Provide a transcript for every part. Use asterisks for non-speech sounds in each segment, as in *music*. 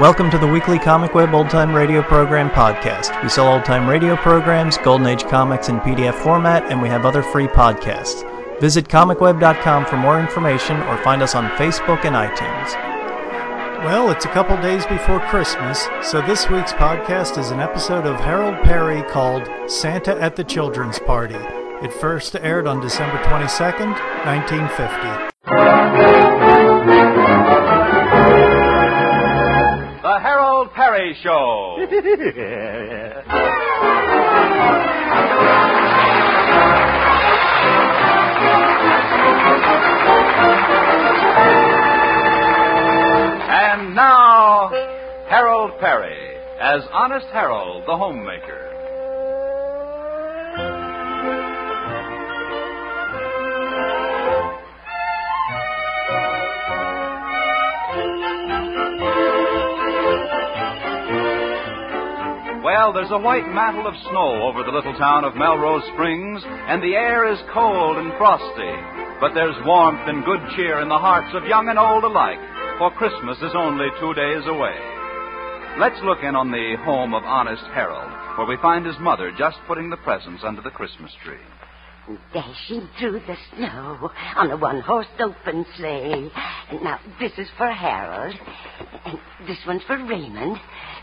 Welcome to the weekly Comic Web Old Time Radio Program podcast. We sell old time radio programs, Golden Age comics in PDF format, and we have other free podcasts. Visit comicweb.com for more information or find us on Facebook and iTunes. Well, it's a couple days before Christmas, so this week's podcast is an episode of Harold Peary called Santa at the Children's Party. It first aired on December 22nd, 1950. Show. and now, Harold Peary as Honest Harold, the homemaker. Well, there's a white mantle of snow over the little town of Melrose Springs, and the air is cold and frosty. But there's warmth and good cheer in the hearts of young and old alike, for Christmas is only two days away. Let's look in on the home of Honest Harold, where we find his mother just putting the presents under the Christmas tree. Dashing through the snow on a one horse open sleigh. Now, this is for Harold. And this one's for Raymond.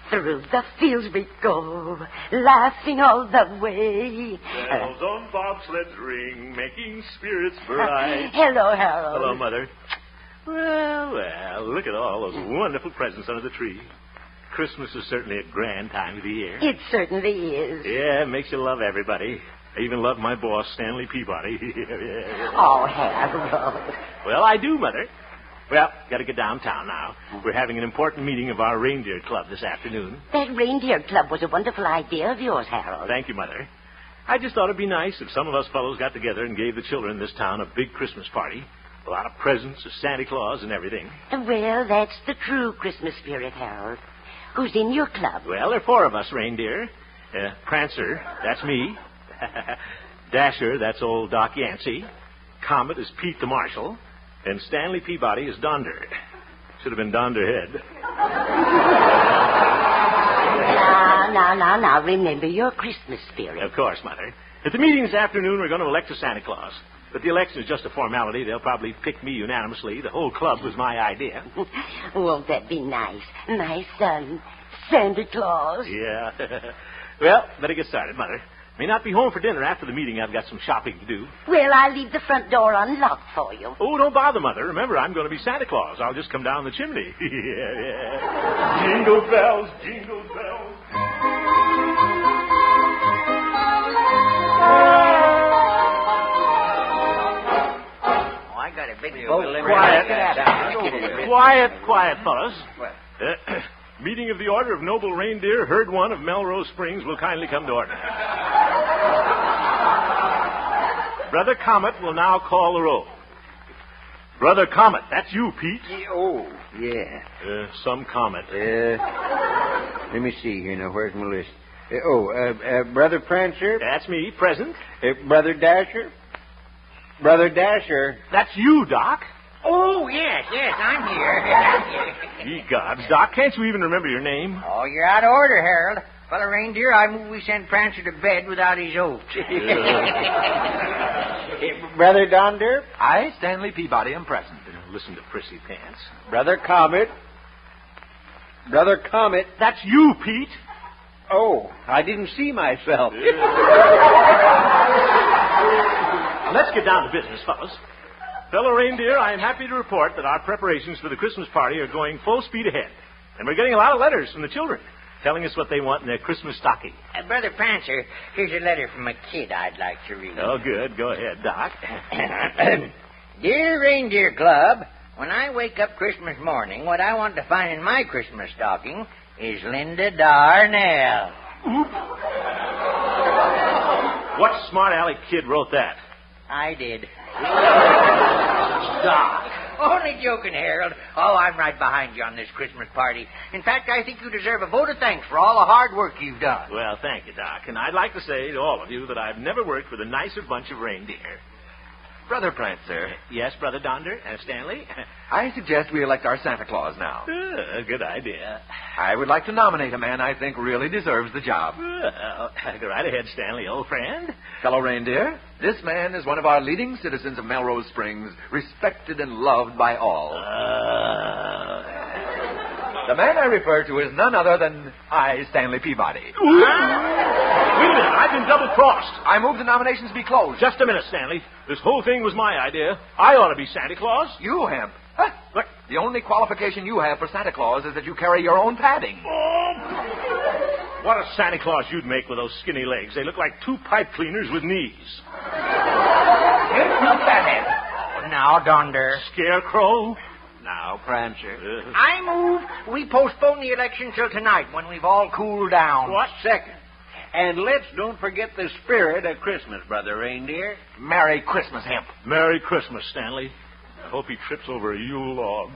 Through the fields we go, laughing all the way. Bells on bobsleds ring, making spirits *laughs* bright. Hello, Harold. Hello, Mother. Well, well, look at all those wonderful presents under the tree. Christmas is certainly a grand time of the year. It certainly is. Yeah, it makes you love everybody. I even love my boss, Stanley Peabody. *laughs* Oh, Harold. well, I do, Mother. Well, got to get downtown now. We're having an important meeting of our reindeer club this afternoon. That reindeer club was a wonderful idea of yours, Harold. Thank you, Mother. I just thought it'd be nice if some of us fellows got together and gave the children in this town a big Christmas party. A lot of presents, a Santa Claus, and everything. Well, that's the true Christmas spirit, Harold. Who's in your club? Well, there are four of us reindeer. Uh, Prancer, that's me. *laughs* Dasher, that's old Doc Yancey. Comet is Pete the Marshal. And Stanley Peabody is Donder. Should have been Donderhead. Now, now, now, now, remember your Christmas spirit. Of course, Mother. At the meeting this afternoon, we're going to elect a Santa Claus. But the election is just a formality. They'll probably pick me unanimously. The whole club was my idea. *laughs* Won't that be nice? My son, Santa Claus. Yeah. *laughs* well, better get started, Mother. May not be home for dinner after the meeting. I've got some shopping to do. Well, I'll leave the front door unlocked for you. Oh, don't bother, Mother. Remember, I'm going to be Santa Claus. I'll just come down the chimney. *laughs* yeah, yeah. Jingle bells, jingle bells. Oh, I got a big boat. Quiet. Quiet, quiet, fellas. Uh, *clears throat* meeting of the Order of Noble Reindeer, Herd One of Melrose Springs will kindly come to order. Brother Comet will now call the roll. Brother Comet, that's you, Pete. Oh, yeah. Uh, some Comet. Uh, let me see here now. Where's my list? Uh, oh, uh, uh, Brother Prancer, That's me, present. uh, Brother Dasher, Brother Dasher. That's you, Doc. Oh, yes, yes, I'm here. *laughs* Ye gods, Doc, can't you even remember your name? oh, you're out of order, Harold. Fellow reindeer, I move we send Prancer to bed without his oats. *laughs* Brother Donder, I, Stanley Peabody, am present. Listen to Prissy Pants. Brother Comet, Brother Comet. That's you, Pete. Oh, I didn't see myself. Now, let's get down to business, fellas. Fellow reindeer, I am happy to report that our preparations for the Christmas party are going full speed ahead. And we're getting a lot of letters from the children telling us what they want in their Christmas stocking. Uh, Brother Prancer, here's a letter from a kid I'd like to read. Oh, good. Go ahead, Doc. *coughs* Dear Reindeer Club, when I wake up Christmas morning, what I want to find in my Christmas stocking is Linda Darnell. *laughs* What smart aleck kid wrote that? I did. Doc. *laughs* Only joking, Harold. Oh, I'm right behind you on this Christmas party. In fact, I think you deserve a vote of thanks for all the hard work you've done. Well, thank you, Doc. And I'd like to say to all of you that I've never worked with a nicer bunch of reindeer. Brother Prancer, Yes, Brother Donder, uh, Stanley. I suggest we elect our Santa Claus now. Uh, good idea. I would like to nominate a man I think really deserves the job. Well, go right ahead, Stanley, old friend. Fellow reindeer, this man is one of our leading citizens of Melrose Springs, respected and loved by all. Uh, The man I refer to is none other than I, Stanley Peabody. Wait a minute, I've been double crossed. I move the nominations be closed. Just a minute, Stanley. This whole thing was my idea. I ought to be Santa Claus. You, Hemp. Huh? Look, the only qualification you have for Santa Claus is that you carry your own padding. What a Santa Claus you'd make with those skinny legs. They look like two pipe cleaners with knees. Now, Donder. Scarecrow? Now, Prancer. Uh, I move we postpone the election till tonight when we've all cooled down. What? Second. And let's don't forget the spirit of Christmas, Brother Reindeer. Merry Christmas, Hemp. Merry Christmas, Stanley. I hope he trips over a Yule log.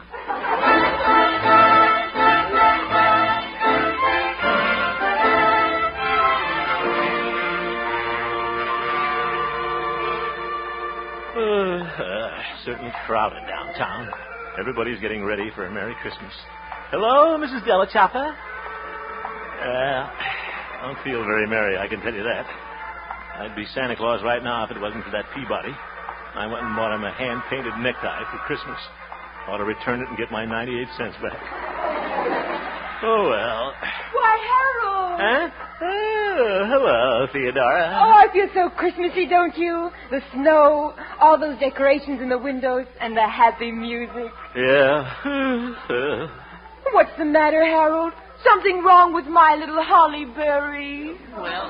Uh, certainly crowded downtown. Everybody's getting ready for a Merry Christmas. Hello, Mrs. Delachapa. Uh, I don't feel very merry, I can tell you that. I'd be Santa Claus right now if it wasn't for that Peabody. I went and bought him a hand painted necktie for Christmas. Ought to return it and get my 98 cents back. Oh, well. Why, Harold! Huh? Oh, hello, Theodora. Oh, I feel so Christmassy, don't you? The snow, all those decorations in the windows, and the happy music. Yeah. *laughs* What's the matter, Harold? Something wrong with my little holly berry? Well.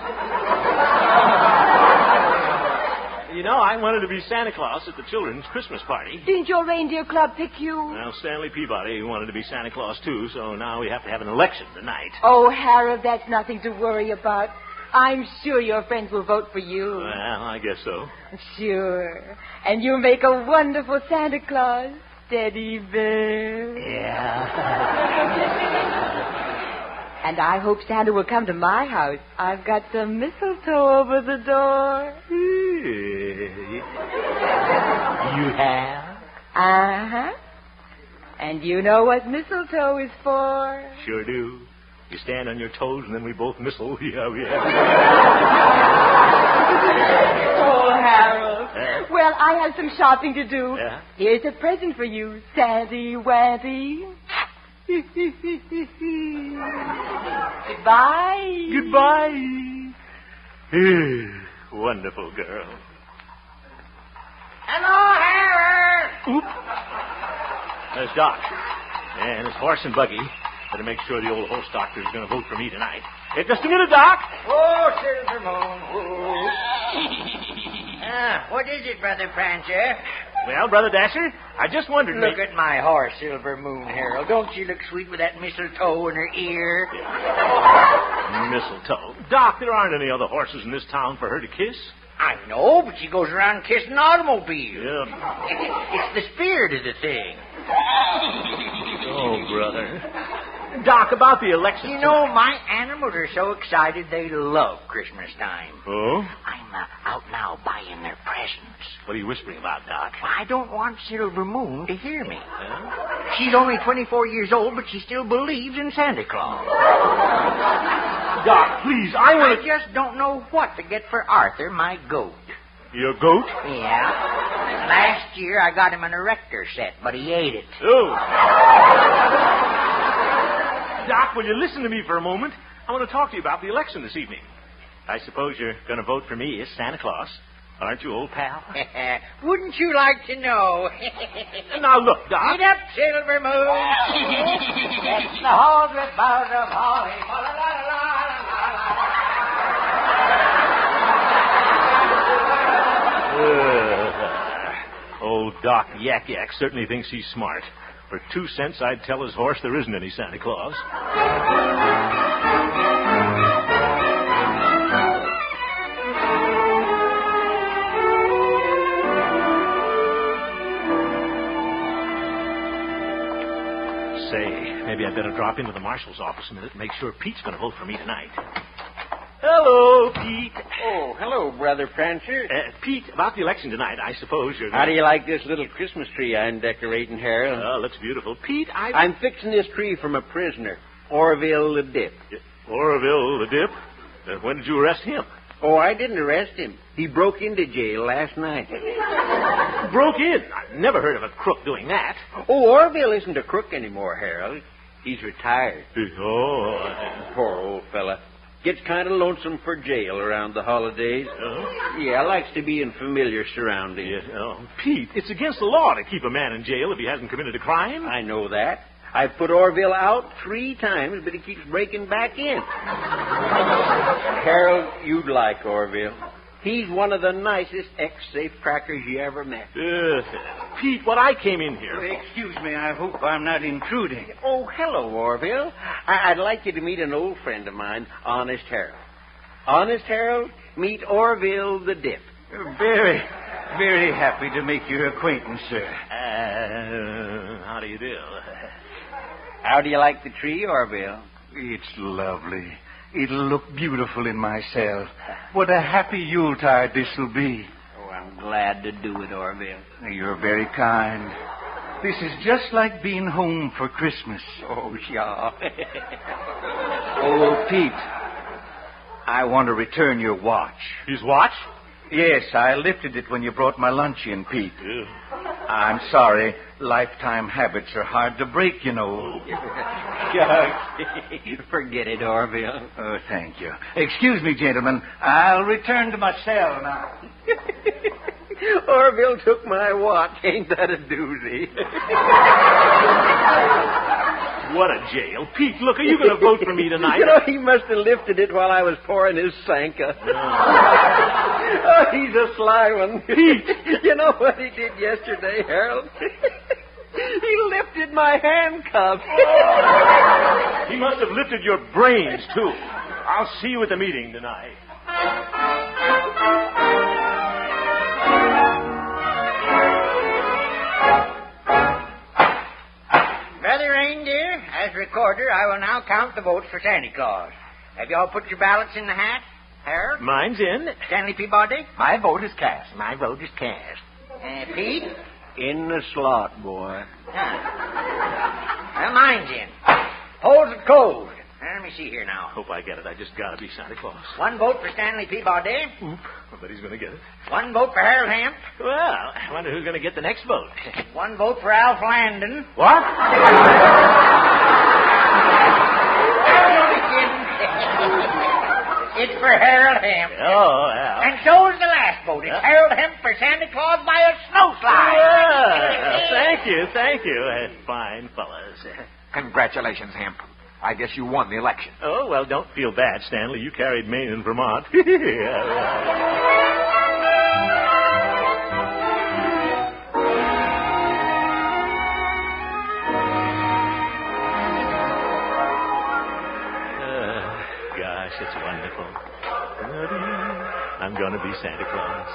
You know, I wanted to be Santa Claus at the children's Christmas party. Didn't your reindeer club pick you? Well, Stanley Peabody wanted to be Santa Claus, too, so now we have to have an election tonight. Oh, Harold, that's nothing to worry about. I'm sure your friends will vote for you. Well, I guess so. Sure. And you'll make a wonderful Santa Claus, Teddy Bear. Yeah. *laughs* And I hope Santa will come to my house. I've got some mistletoe over the door. you have? Uh huh. And you know what mistletoe is for? Sure do. You stand on your toes and then we both mistle. *laughs* Yeah, yeah. Oh, Harold. Yeah. Well, I have some shopping to do. Yeah? Here's a present for you, Sandy Wanty. Goodbye. Goodbye. Wonderful girl. Hello, Harold. Oop. There's Doc. And his horse and buggy. Better make sure the old horse doctor is going to vote for me tonight. Hey, just a minute, Doc. Oh, Silver Moon. Oh. *laughs* ah, what is it, Brother Prancer? Well, Brother Dasher, I just wondered. Look at my horse, Silver Moon, Harold. Don't she look sweet with that mistletoe in her ear? Mistletoe. Doc, there aren't any other horses in this town for her to kiss. I know, but she goes around kissing automobiles. Yeah. *laughs* It's the spirit of the thing. Oh, brother. Doc, about the election. You know, my animals are so excited they love Christmas time. Oh? I'm uh, out now buying their presents. What are you whispering about, Doc? I don't want Silver Moon to hear me. Huh? She's only 24 years old, but she still believes in Santa Claus. Doc, please, I I want to. just don't know what to get for Arthur, my goat. Your goat? Yeah. Last year I got him an erector set, but he ate it. Oh. Doc, will you listen to me for a moment? I want to talk to you about the election this evening. I suppose you're going to vote for me as Santa Claus. Aren't you, old pal? *laughs* Wouldn't you like to know? *laughs* now, look, Doc. Get up, Silver Moon. That's *laughs* the halls with boughs of holly. La, la, la, la, la, la, la. Uh, old Doc Yak Yak certainly thinks he's smart. For two cents, I'd tell his horse there isn't any Santa Claus. Say, maybe I'd better drop into the marshal's office a minute and make sure Pete's going to vote for me tonight. Hello, Pete. Oh, hello, Brother Prancer. Uh, Pete, about the election tonight, I suppose you're. How do you like this little Christmas tree I'm decorating, Harold? Oh, looks beautiful. Pete, I. I'm fixing this tree from a prisoner, Orville the Dip. Orville the Dip. Uh, when did you arrest him? Oh, I didn't arrest him. He broke into jail last night. Broke in. I've never heard of a crook doing that. Oh, Orville isn't a crook anymore, Harold. He's retired. Oh. Poor old fella. Gets kind of lonesome for jail around the holidays. Oh. Yeah, likes to be in familiar surroundings. Yeah, oh. Pete, it's against the law to keep a man in jail if he hasn't committed a crime. I know that. I've put Orville out three times, but he keeps breaking back in. *laughs* Harold, you'd like Orville. He's one of the nicest ex-safe crackers you ever met. Uh, Pete, what I came in here. Excuse me, I hope I'm not intruding. Oh, hello, Orville. I- I'd like you to meet an old friend of mine, Honest Harold. Honest Harold, meet Orville the Dip. Very, very happy to make your acquaintance, sir. Uh, how do you do? How do you like the tree, Orville? It's lovely. It'll look beautiful in my cell. What a happy Yuletide this will be. Oh, I'm glad to do it, Orville. You're very kind. This is just like being home for Christmas. Oh, yeah. *laughs* Oh, Pete, I want to return your watch. His watch? Yes, I lifted it when you brought my lunch in, Pete. I'm sorry. Lifetime habits are hard to break, you know. *laughs* You forget it, Orville. Oh, thank you. Excuse me, gentlemen. I'll return to my cell now. *laughs* Orville took my watch. Ain't that a doozy? *laughs* What a jail. Pete, look, are you going to vote for me *laughs* tonight? You know, he must have lifted it while I was pouring his Sanka. *laughs* oh, he's a sly one. *laughs* Pete! you know what he did yesterday, Harold? he lifted my handcuffs. Oh. He must have lifted your brains, too. I'll see you at the meeting tonight. As recorder, I will now count the votes for Santa Claus. Have you all put your ballots in the hat? Harold? Mine's in. Stanley Peabody? My vote is cast. My vote is cast. Uh, Pete? In the slot, boy. Huh. Well, mine's in. Polls are closed. Let me see here now. Hope I get it. I just gotta be Santa Claus. One vote for Stanley Peabody. Oop. I bet he's gonna get it. One vote for Harold Hemp. Well, I wonder who's gonna get the next vote. One vote for Alf Landon. What? *laughs* Only kidding. It's for Harold Hemp. Oh, yeah. And so's the last vote. It's Harold Hemp for Santa Claus by a snowslide. Yeah. Thank you, thank you. Uh, fine fellas. Congratulations, Hemp. I guess you won the election. Oh, well, don't feel bad, Stanley. You carried Maine and Vermont. *laughs* Uh, gosh, it's wonderful. I'm going to be Santa Claus.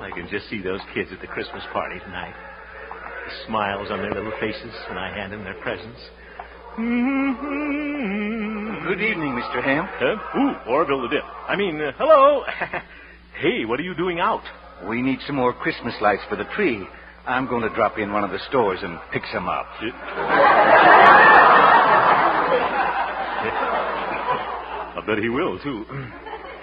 I can just see those kids at the Christmas party tonight. The smiles on their little faces when I hand them their presents. Good evening, Mr. Ham. Huh? Ooh, Orville the Dip. I mean, uh, hello. *laughs* hey, what are you doing out? We need some more Christmas lights for the tree. I'm going to drop in one of the stores and pick some up. *laughs* I bet he will, too. *clears throat*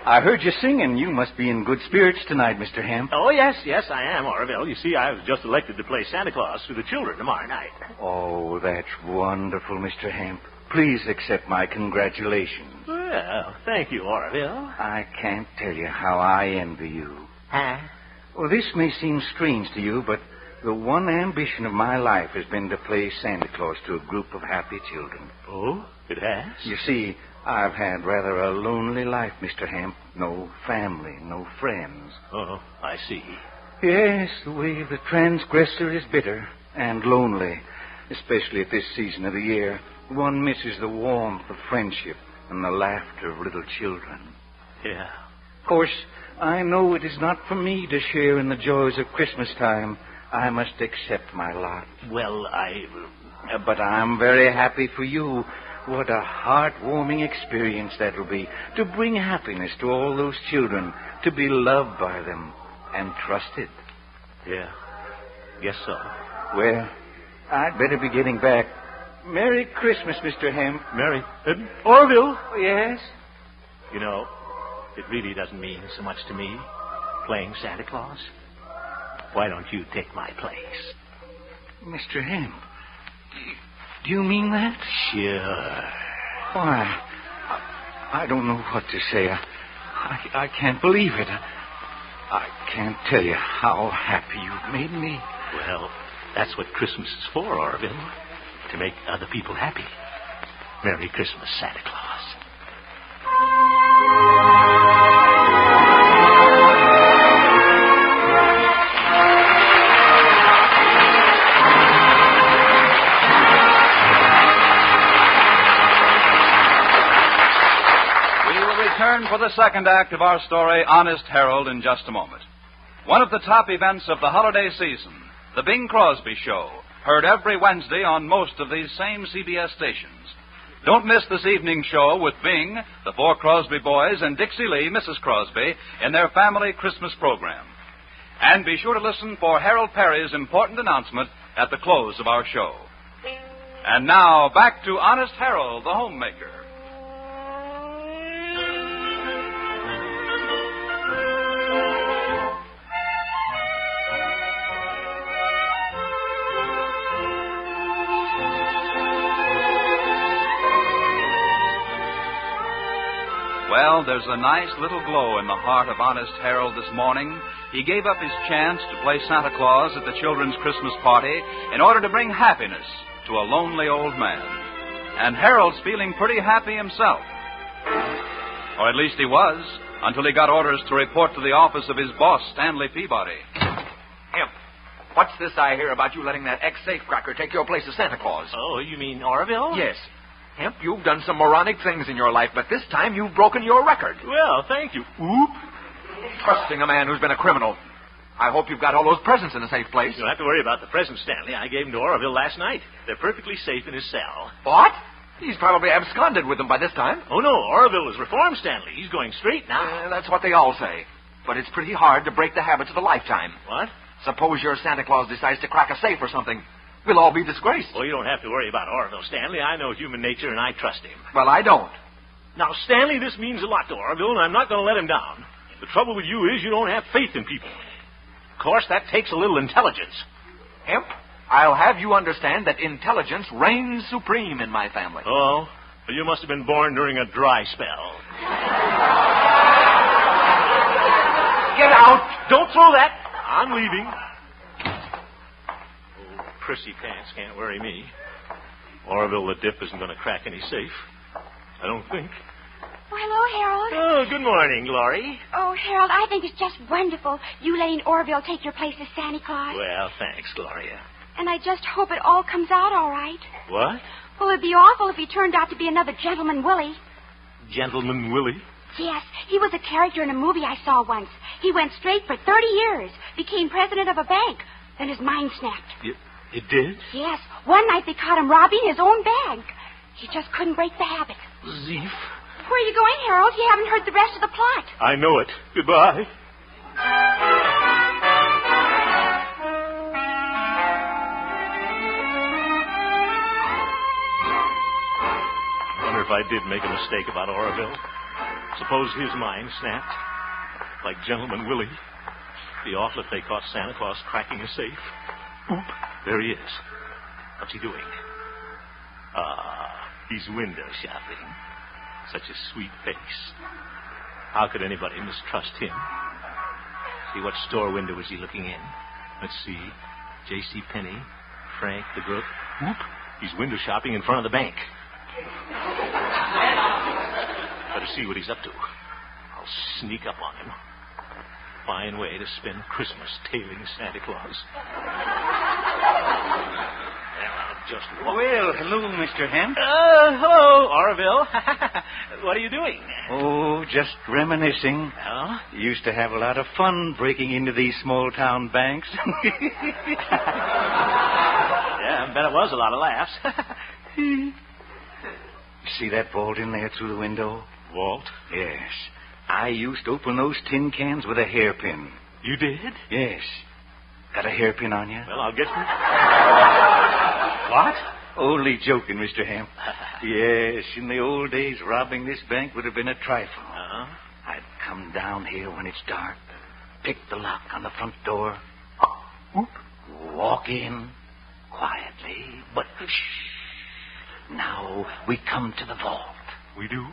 I heard you singing. You must be in good spirits tonight, Mr. Hemp. Oh, yes, yes, I am, Orville. You see, I was just elected to play Santa Claus for the children tomorrow night. Oh, that's wonderful, Mr. Hemp. Please accept my congratulations. Well, thank you, Orville. I can't tell you how I envy you. Huh? Well, this may seem strange to you, but the one ambition of my life has been to play Santa Claus to a group of happy children. Oh, it has? You see, I've had rather a lonely life, Mr. Hemp. No family, no friends. Oh, I see. Yes, the way of the transgressor is bitter and lonely, especially at this season of the year. One misses the warmth of friendship and the laughter of little children. Yeah. Of course, I know it is not for me to share in the joys of Christmas time. I must accept my lot. Well, I. But I'm very happy for you. What a heartwarming experience that'll be to bring happiness to all those children, to be loved by them and trusted. Yeah, guess so. Well, I'd better be getting back. Merry Christmas, Mr. Hemp. Merry. Uh, Orville! Yes? You know, it really doesn't mean so much to me playing Santa Claus. Why don't you take my place? Mr. Hemp, do you mean that? Sure. Why, I, I don't know what to say. I, I, I can't believe it. I, I can't tell you how happy you've made me. Well, that's what Christmas is for, Orville. To make other people happy. Merry Christmas, Santa Claus. The second act of our story, Honest Harold, in just a moment. One of the top events of the holiday season, The Bing Crosby Show, heard every Wednesday on most of these same CBS stations. Don't miss this evening's show with Bing, the four Crosby boys, and Dixie Lee, Mrs. Crosby, in their family Christmas program. And be sure to listen for Harold Peary's important announcement at the close of our show. And now, back to Honest Harold, the homemaker. Well, there's a nice little glow in the heart of Honest Harold this morning. He gave up his chance to play Santa Claus at the children's Christmas party in order to bring happiness to a lonely old man. And Harold's feeling pretty happy himself. Or at least he was, until he got orders to report to the office of his boss, Stanley Peabody. Hemp, what's this I hear about you letting that ex-safecracker take your place as Santa Claus? Oh, you mean Orville? Yes. Hemp, you've done some moronic things in your life, but this time you've broken your record. Well, thank you. Oop. Trusting a man who's been a criminal. I hope you've got all those presents in a safe place. You don't have to worry about the presents, Stanley. I gave them to Orville last night. They're perfectly safe in his cell. What? He's probably absconded with them by this time. Oh, no. Orville is reformed, Stanley. He's going straight now. Uh, that's what they all say. But it's pretty hard to break the habits of a lifetime. What? Suppose your Santa Claus decides to crack a safe or something. We'll all be disgraced. Well, you don't have to worry about Orville, Stanley. I know human nature, and I trust him. Well, I don't. Now, Stanley, this means a lot to Orville, and I'm not going to let him down. The trouble with you is you don't have faith in people. Of course, that takes a little intelligence. Hemp, I'll have you understand that intelligence reigns supreme in my family. Oh, well, you must have been born during a dry spell. Get out! Don't throw that. I'm leaving. Prissy pants can't worry me. Orville the Dip isn't going to crack any safe. I don't think. Oh, hello, Harold. Oh, good morning, Glory. Oh, Harold, I think it's just wonderful you letting Orville take your place as Santa Claus. Well, thanks, Gloria. And I just hope it all comes out all right. What? Well, it'd be awful if he turned out to be another Gentleman Willie. Gentleman Willie? Yes, he was a character in a movie I saw once. He went straight for 30 years, became president of a bank. Then his mind snapped. It, it did? Yes, one night they caught him robbing his own bank. He just couldn't break the habit. Zeef. Where are you going, Harold? You haven't heard the rest of the plot. I know it. Goodbye. Wonder if I did make a mistake about Orville. Suppose his mind snapped. Like Gentleman Willie. Be awful if they caught Santa Claus cracking a safe. Oop, there he is. What's he doing? Ah, he's window shopping. Such a sweet face. How could anybody mistrust him? See, what store window was he looking in? Let's see. J.C. Penney, Frank the Groot. Whoop! He's window shopping in front of the bank. Better see what he's up to. I'll sneak up on him. Fine way to spend Christmas tailing Santa Claus. Well, just walk. Well, hello, Mr. Hemp. Uh, hello, Orville. *laughs* what are you doing? Oh, just reminiscing. Oh? Used to have a lot of fun breaking into these small town banks. *laughs* Yeah, I bet it was a lot of laughs. see that vault in there through the window? Vault? Yes. I used to open those tin cans with a hairpin. You did? Yes. Got a hairpin on you? Well, I'll get some. *laughs* what? Only joking, Mr. Hemp. *laughs* yes, in the old days, robbing this bank would have been a trifle. Uh-huh. I'd come down here when it's dark, pick the lock on the front door, walk in quietly, but shh. Now we come to the vault. We do?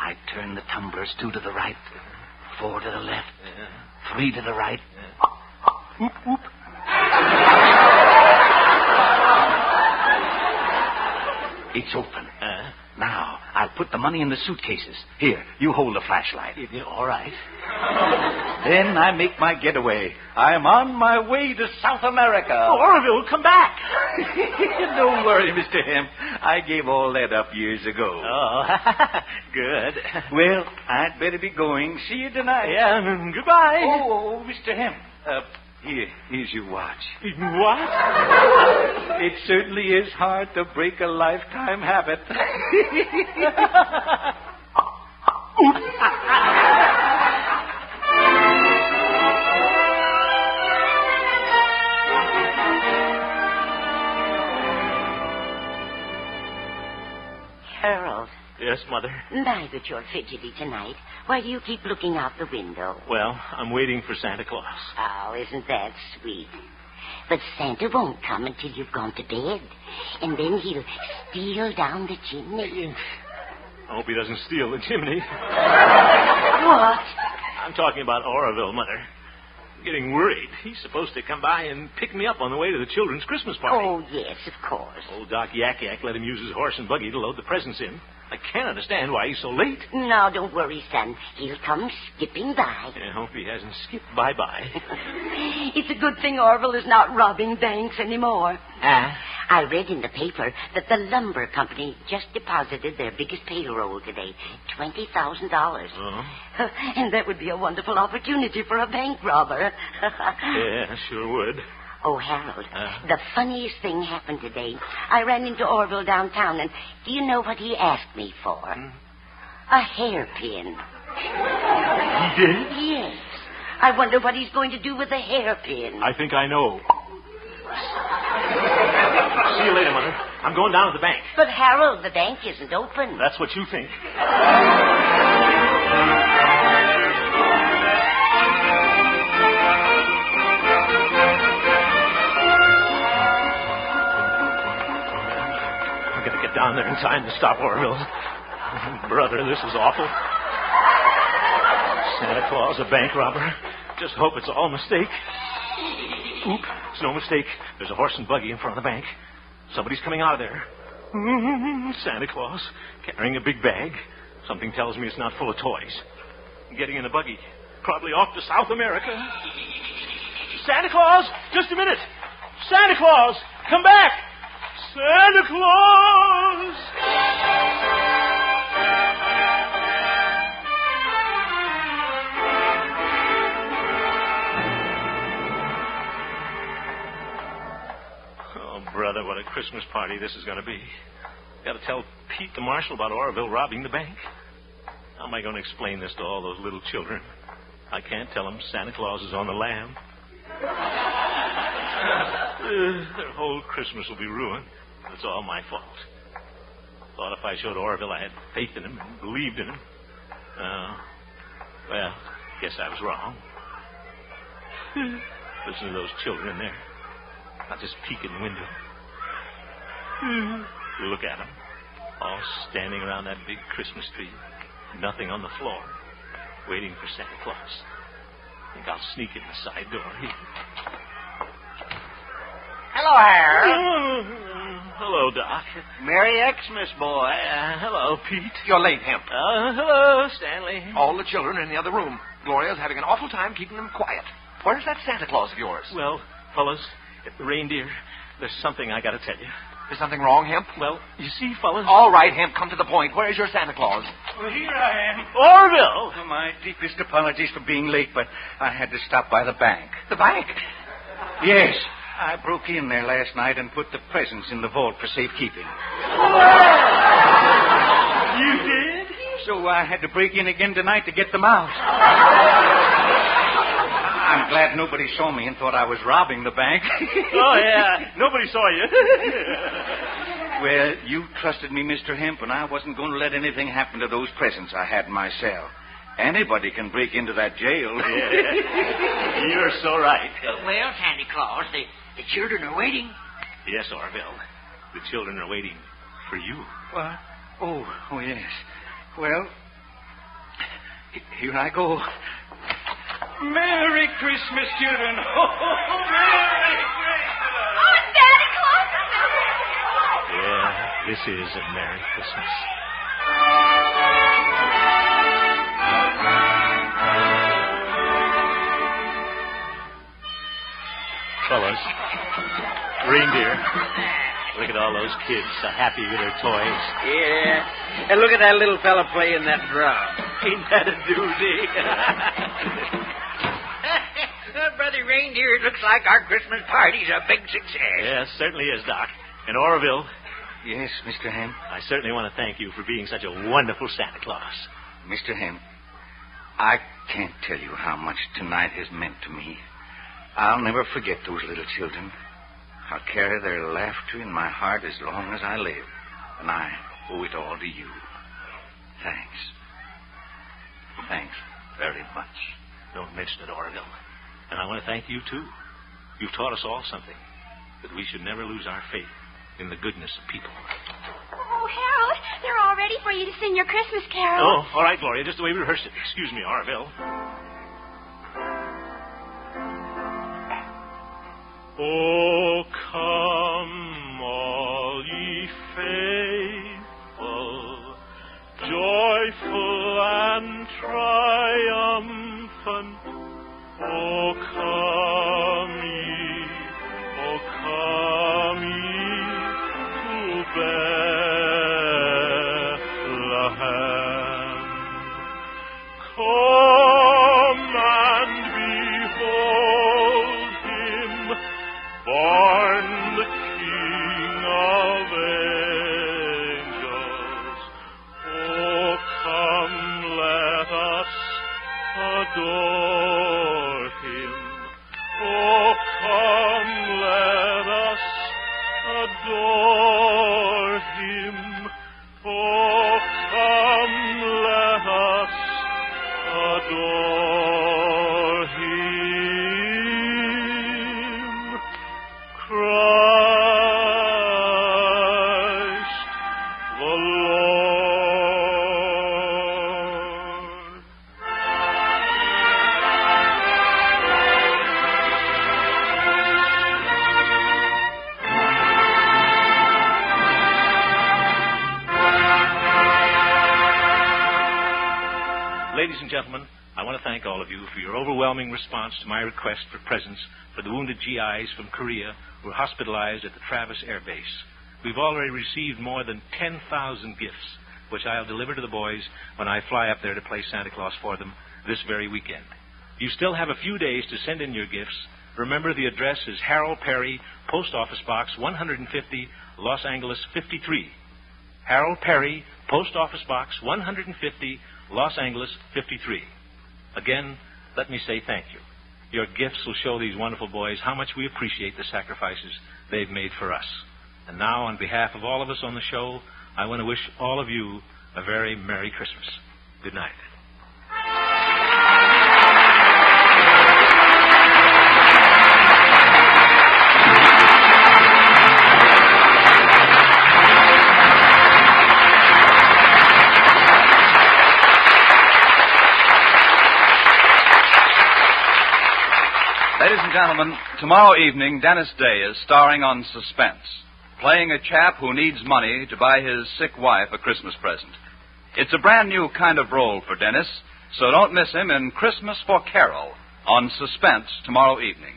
I turn the tumblers two to the right, four to the left, three to the right. Whoop, whoop. It's open. Uh, Now, I'll put the money in the suitcases. Here, you hold the flashlight. all right. Then I make my getaway. I'm on my way to South America. Oh, Orville, come back. *laughs* Don't worry, Mr. Hemp. I gave all that up years ago. Oh, *laughs* good. Well, I'd better be going. See you tonight. Yeah, mm, goodbye. Oh, oh, Mr. Hemp. Uh, here, here's your watch. What? It certainly is hard to break a lifetime habit. *laughs* Mother. my, but you're fidgety tonight. Why do you keep looking out the window? Well, I'm waiting for Santa Claus. Oh, isn't that sweet? But Santa won't come until you've gone to bed. And then he'll steal down the chimney. I hope he doesn't steal the chimney. *laughs* What? I'm talking about Orville, Mother. I'm getting worried. He's supposed to come by and pick me up on the way to the children's Christmas party. Oh, yes, of course. Old Doc Yak Yak let him use his horse and buggy to load the presents in. I can't understand why he's so late. Now, don't worry, son. He'll come skipping by. I hope he hasn't skipped bye-bye. *laughs* It's a good thing Orville is not robbing banks anymore. Ah? I read in the paper that the lumber company just deposited their biggest payroll today, $20,000. Uh-huh. *laughs* And that would be a wonderful opportunity for a bank robber. *laughs* Yeah, sure would. Oh, Harold, Uh? the funniest thing happened today. I ran into Orville downtown, and do you know what he asked me for? Hmm? A hairpin. He did? Yes. I wonder what he's going to do with a hairpin. I think I know. See you later, Mother. I'm going down to the bank. But, Harold, the bank isn't open. That's what you think. Get down there in time to stop Orville. Brother, this is awful. Santa Claus, a bank robber. Just hope it's all a mistake. Oop, it's no mistake. There's a horse and buggy in front of the bank. Somebody's coming out of there. Mm-hmm. Santa Claus, carrying a big bag. Something tells me it's not full of toys. Getting in a buggy. Probably off to South America. Santa Claus, just a minute. Santa Claus, come back. Santa Claus. Oh, brother, what a Christmas party this is going to be. Got to tell Pete the marshal about Orville robbing the bank. How am I going to explain this to all those little children? I can't tell them Santa Claus is on the lam. *laughs* Uh, their whole Christmas will be ruined. It's all my fault. Thought if I showed Orville I had faith in him and believed in him. Uh, well, guess I was wrong. *laughs* Listen to those children in there. I'll just peek in the window. *laughs* Look at them. All standing around that big Christmas tree. Nothing on the floor. Waiting for Santa Claus. Think I'll sneak in the side door here. Hello, Harold. *laughs* hello, Doc. Merry Xmas, boy. Uh, hello, Pete. You're late, Hemp. Uh, hello, Stanley. All the children are in the other room. Gloria's having an awful time keeping them quiet. Where's that Santa Claus of yours? Well, fellas, the reindeer, there's something I got to tell you. Is something wrong, Hemp? Well, you see, fellas. All right, Hemp, come to the point. Where's your Santa Claus? Well, here I am. Orville! Oh, my deepest apologies for being late, but I had to stop by the bank. The bank. Yes. I broke in there last night and put the presents in the vault for safekeeping. You did? So I had to break in again tonight to get them out. I'm glad nobody saw me and thought I was robbing the bank. oh, yeah. Nobody saw you. *laughs* well, you trusted me, Mr. Hemp, and I wasn't going to let anything happen to those presents I had in my cell. Anybody can break into that jail. Yeah. You're so right. Well, Santa Claus, the, the children are waiting. Yes, Orville. The children are waiting for you. What? Oh, oh, yes. Well, here and I go. Merry Christmas, children. *laughs* Oh, Merry Christmas. Oh, Santa Claus Yeah, this is a Merry Christmas. Fellas, reindeer. Look at all those kids so happy with their toys. Yeah. And look at that little fella playing that drum. Ain't that a doozy? *laughs* Brother Reindeer, it looks like our Christmas party's a big success. yes, certainly is, Doc. And Orville, Yes, Mr. Hemp. I certainly want to thank you for being such a wonderful Santa Claus. Mr. Hemp, I can't tell you how much tonight has meant to me. I'll never forget those little children. I'll carry their laughter in my heart as long as I live. And I owe it all to you. Thanks. Thanks very much. Don't mention it, Orville. And I want to thank you, too. You've taught us all something that we should never lose our faith in the goodness of people. Oh, Harold, they're all ready for you to sing your Christmas carol. Oh, all right, Gloria, just the way we rehearsed it. Excuse me, Orville. Oh, come, all ye faithful, joyful and triumphant. Oh, come ye, oh, come ye to Bethlehem. Come overwhelming response to my request for presents for the wounded GIs from Korea who are hospitalized at the Travis Air Base. We've already received more than 10,000 gifts, which I'll deliver to the boys when I fly up there to play Santa Claus for them this very weekend. You still have a few days to send in your gifts. Remember, the address is Harold Peary, Post Office Box 150, Los Angeles 53. Harold Peary, Post Office Box 150, Los Angeles 53. Again, let me say thank you. Your gifts will show these wonderful boys how much we appreciate the sacrifices they've made for us. And now, on behalf of all of us on the show, I want to wish all of you a very Merry Christmas. Good night. Ladies and gentlemen, tomorrow evening, Dennis Day is starring on Suspense, playing a chap who needs money to buy his sick wife a Christmas present. It's a brand new kind of role for Dennis, so don't miss him in Christmas for Carol on Suspense tomorrow evening.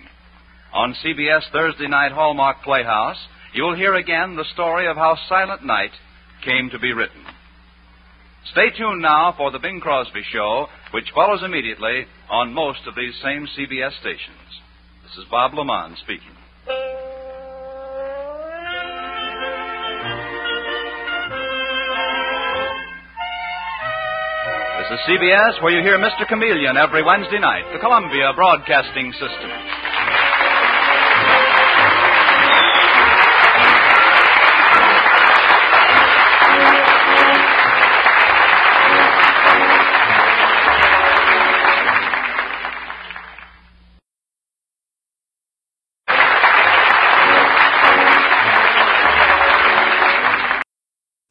On CBS Thursday night Hallmark Playhouse, you'll hear again the story of how Silent Night came to be written. Stay tuned now for the Bing Crosby Show, which follows immediately on most of these same CBS stations. This is Bob LeMond speaking. This is CBS, where you hear Mr. Chameleon every Wednesday night, the Columbia Broadcasting System.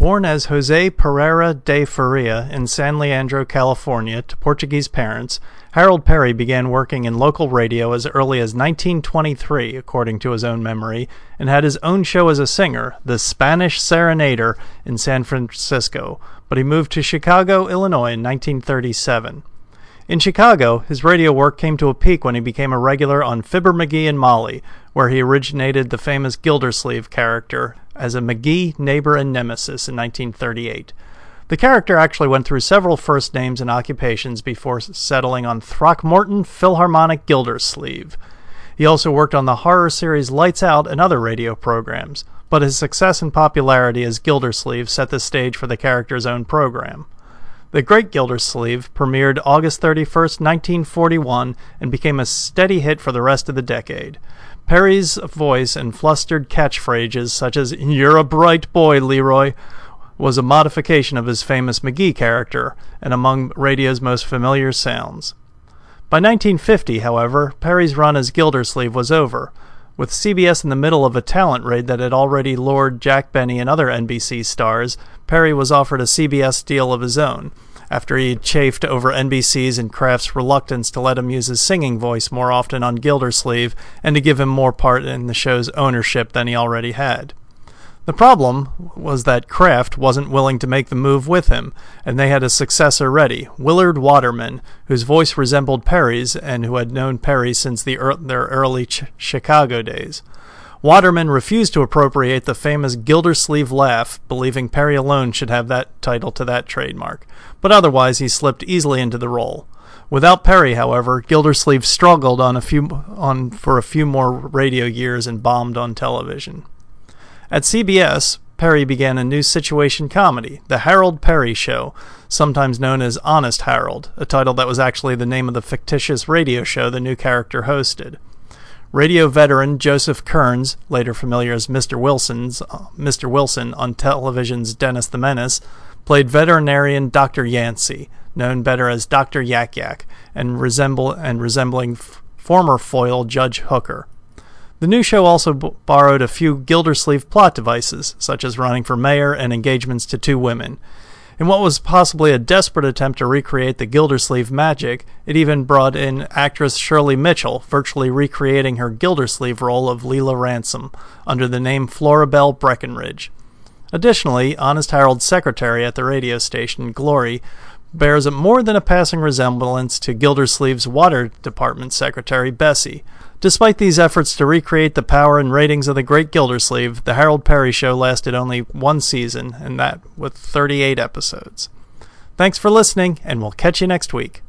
Born as Jose Pereira de Faria in San Leandro, California, to Portuguese parents, Harold Peary began working in local radio as early as 1923, according to his own memory, and had his own show as a singer, The Spanish Serenader, in San Francisco, but he moved to Chicago, Illinois in 1937. In Chicago, his radio work came to a peak when he became a regular on Fibber McGee and Molly, where he originated the famous Gildersleeve character as a McGee neighbor and nemesis in 1938. The character actually went through several first names and occupations before settling on Throckmorton Philharmonic Gildersleeve. He also worked on the horror series Lights Out and other radio programs, but his success and popularity as Gildersleeve set the stage for the character's own program. The Great Gildersleeve premiered August 31, 1941, and became a steady hit for the rest of the decade. Peary's voice and flustered catchphrases such as You're a bright boy, Leroy, was a modification of his famous McGee character and among radio's most familiar sounds. By 1950, however, Peary's run as Gildersleeve was over. With CBS in the middle of a talent raid that had already lured Jack Benny and other NBC stars, Peary was offered a CBS deal of his own, after he had chafed over NBC's and Kraft's reluctance to let him use his singing voice more often on Gildersleeve and to give him more part in the show's ownership than he already had. The problem was that Kraft wasn't willing to make the move with him, and they had a successor ready, Willard Waterman, whose voice resembled Peary's and who had known Peary since the er- their early ch- Chicago days. Waterman refused to appropriate the famous Gildersleeve laugh, believing Peary alone should have that title to that trademark, but otherwise he slipped easily into the role. Without Peary, however, Gildersleeve struggled on a few on for a few more radio years and bombed on television. At CBS, Peary began a new situation comedy, The Harold Peary Show, sometimes known as Honest Harold, a title that was actually the name of the fictitious radio show the new character hosted. Radio veteran Joseph Kearns, later familiar as Mr. Wilson's uh, Mr. Wilson on television's Dennis the Menace, played veterinarian Dr. Yancey, known better as Dr. Yak Yak, and resemble and resembling f- former foil Judge Hooker. The new show also b- borrowed a few Gildersleeve plot devices, such as running for mayor and engagements to two women. In what was possibly a desperate attempt to recreate the Gildersleeve magic, it even brought in actress Shirley Mitchell, virtually recreating her Gildersleeve role of Leila Ransom under the name Florabelle Breckenridge. Additionally, Honest Harold's secretary at the radio station, Glory, bears more than a passing resemblance to Gildersleeve's water department secretary, Bessie. Despite these efforts to recreate the power and ratings of the Great Gildersleeve, the Harold Peary Show lasted only one season, and that with 38 episodes. Thanks for listening, and we'll catch you next week.